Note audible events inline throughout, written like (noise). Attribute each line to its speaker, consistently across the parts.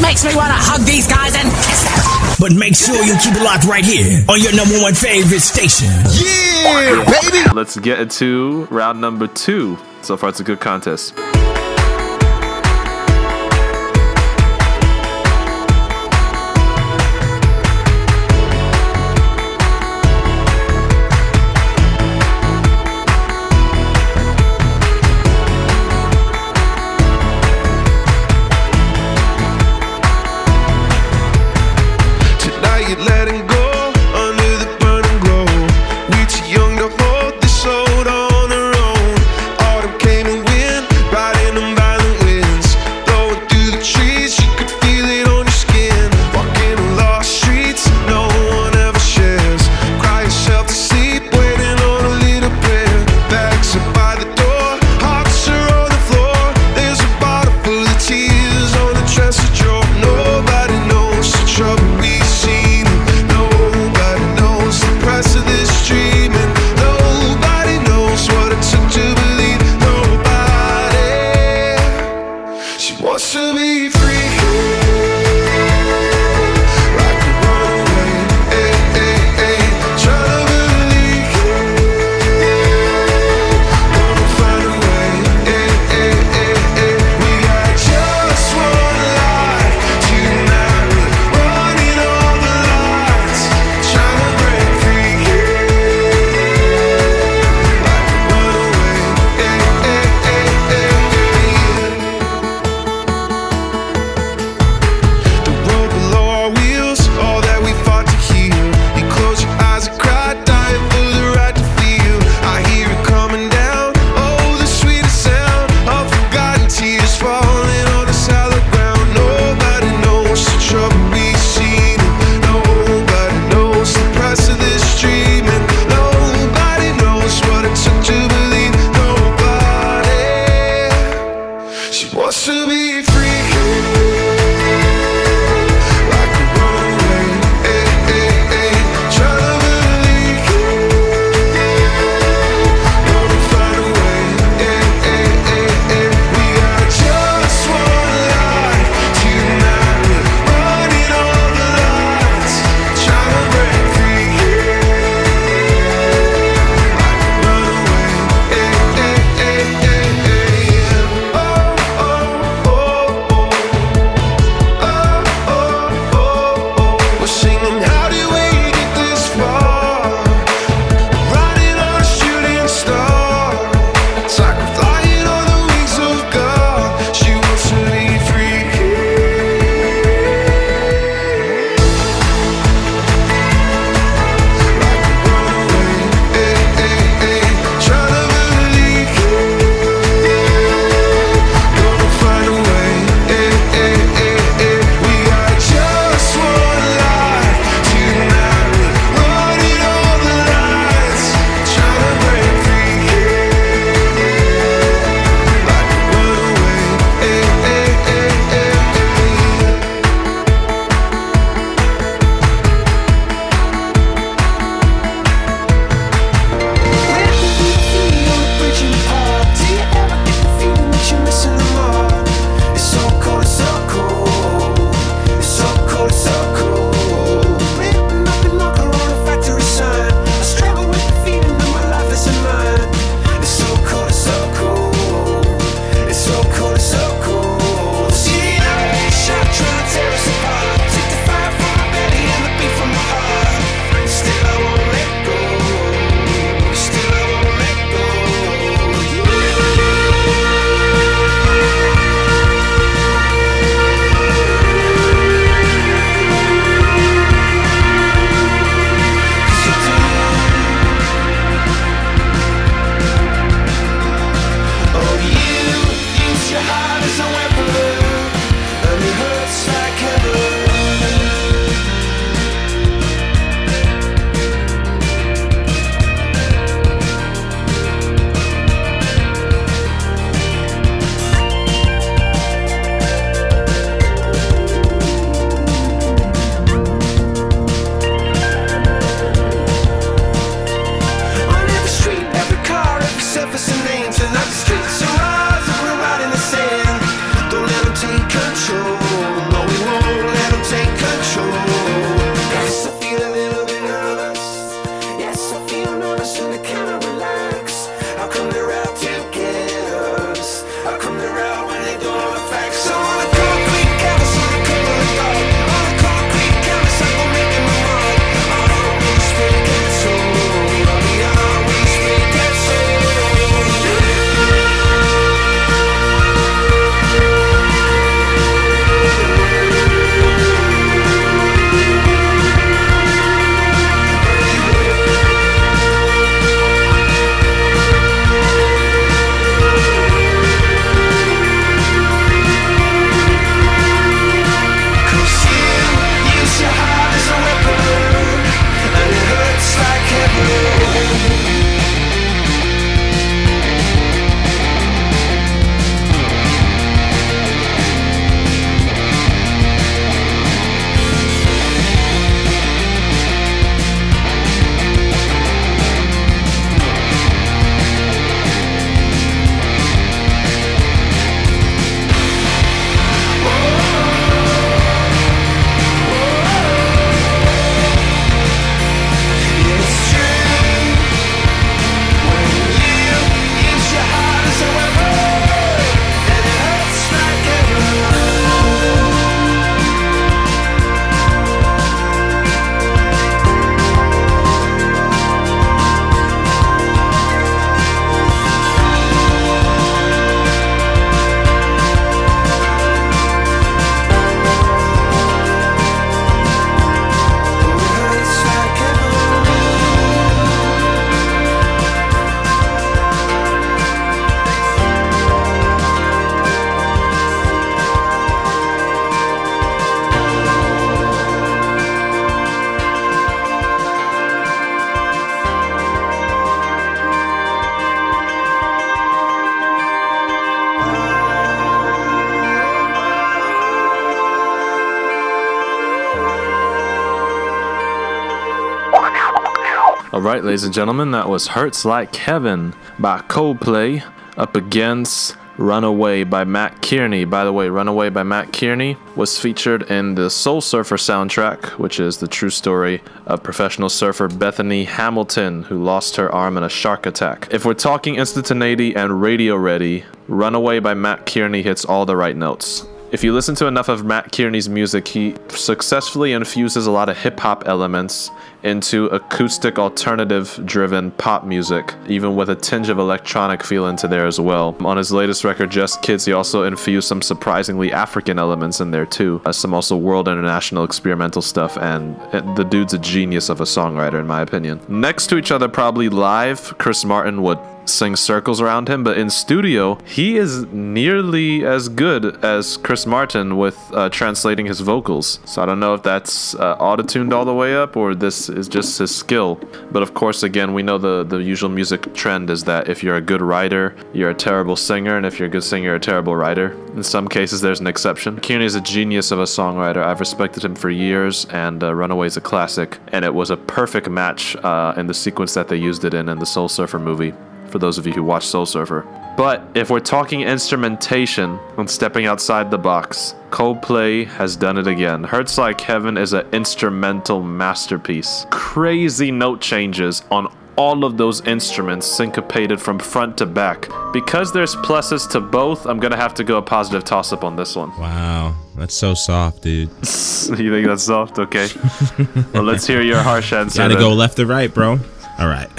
Speaker 1: makes me want to hug these guys and kiss them.
Speaker 2: But make sure you keep it locked right here on your number one favorite station.
Speaker 3: Yeah, baby.
Speaker 4: Let's get to round number two. So far, it's a good contest.
Speaker 3: All right,
Speaker 5: ladies and gentlemen, that was Hurts Like Heaven by Coldplay up against Runaway by Matt Kearney. By the way, Runaway by Matt Kearney was featured in the Soul Surfer soundtrack, which is the true story of professional surfer Bethany Hamilton, who lost her arm in a shark attack. If we're talking instantaneity and radio ready, Runaway by Matt Kearney hits all the right notes. If you listen to enough of Matt Kearney's music, he successfully infuses a lot of hip hop elements into acoustic alternative driven pop music, even with a tinge of electronic feel into there as well. On his latest record, Just Kids, he also infused some surprisingly African elements in there too, uh, some also world international experimental stuff, and the dude's a genius of a songwriter, in my opinion. Next to each other, probably live, Chris Martin would sing circles around him, but in studio, he is nearly as good as Chris Martin with uh, translating his vocals. So I don't know if that's uh, auto-tuned all the way up or this is just his skill. But of course, again, we know the, the usual music trend is that if you're a good writer, you're a terrible singer, and if you're a good singer, you're a terrible writer. In some cases, there's an exception. Kearney is a genius of a songwriter. I've respected him for years, and uh, Runaway is a classic, and it was a perfect match uh, in the sequence that they used it in in the Soul Surfer movie for those of you who watch Soul Surfer. But if we're talking instrumentation and stepping outside the box, Coldplay has done it again. Hurts Like Heaven is an instrumental masterpiece. Crazy note changes on all of those instruments syncopated from front to back. Because there's pluses to both, I'm gonna have to go a positive toss up on this one.
Speaker 6: Wow, that's so soft, dude. (laughs)
Speaker 5: you think that's soft? Okay. well, let's hear your harsh (laughs) answer.
Speaker 6: Gotta
Speaker 5: then.
Speaker 6: go left to right, bro. All right, (sighs)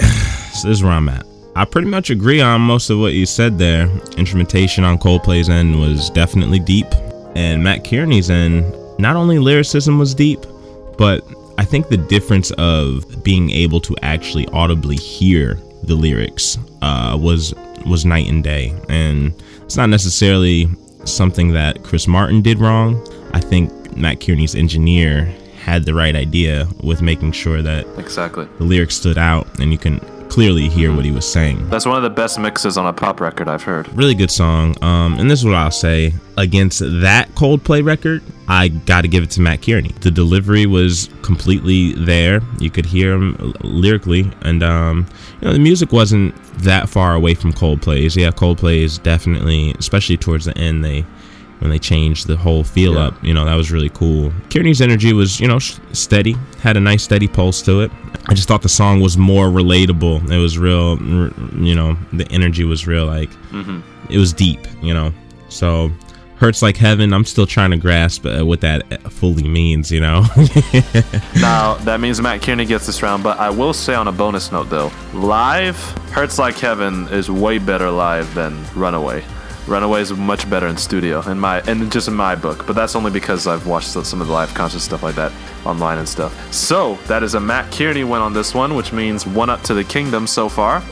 Speaker 6: so this is where I'm at. I pretty much agree on most of what you said there. Instrumentation on Coldplay's end was definitely deep, and Matt Kearney's end, not only lyricism was deep, but I think the difference of being able to actually audibly hear the lyrics uh, was was night and day. And it's not necessarily something that Chris Martin did wrong. I think Matt Kearney's engineer had the right idea with making sure that
Speaker 5: Exactly.
Speaker 6: the lyrics stood out and you can clearly hear what he was saying.
Speaker 5: That's one of the best mixes on a pop record I've heard.
Speaker 6: Really good song. Um, and this is what I'll say against that Coldplay record. I got to give it to Matt Kearney. The delivery was completely there. You could hear him lyrically, and um, you know the music wasn't that far away from Coldplay's. Yeah, Coldplay's definitely, especially towards the end, they when they changed the whole feel
Speaker 5: Yeah.
Speaker 6: up. You know that was really cool. Kearney's energy was you know sh- steady, had a nice steady pulse to it. I just thought the song was more relatable. It was real, you know, the energy was real. Like it was deep, you know. So hurts like heaven. I'm still trying to grasp uh, what that uh, fully means, you know. (laughs)
Speaker 5: Now, that means Matt Kearney gets this round, but I will say on a bonus note though, live, Hurts Like Heaven is way better live than Runaway. Runaway is much better in studio, in my and just in my book. But that's only because I've watched some of the live concert stuff like that online and stuff. So that is a Matt Kearney win on this one, which means one up to the kingdom so far.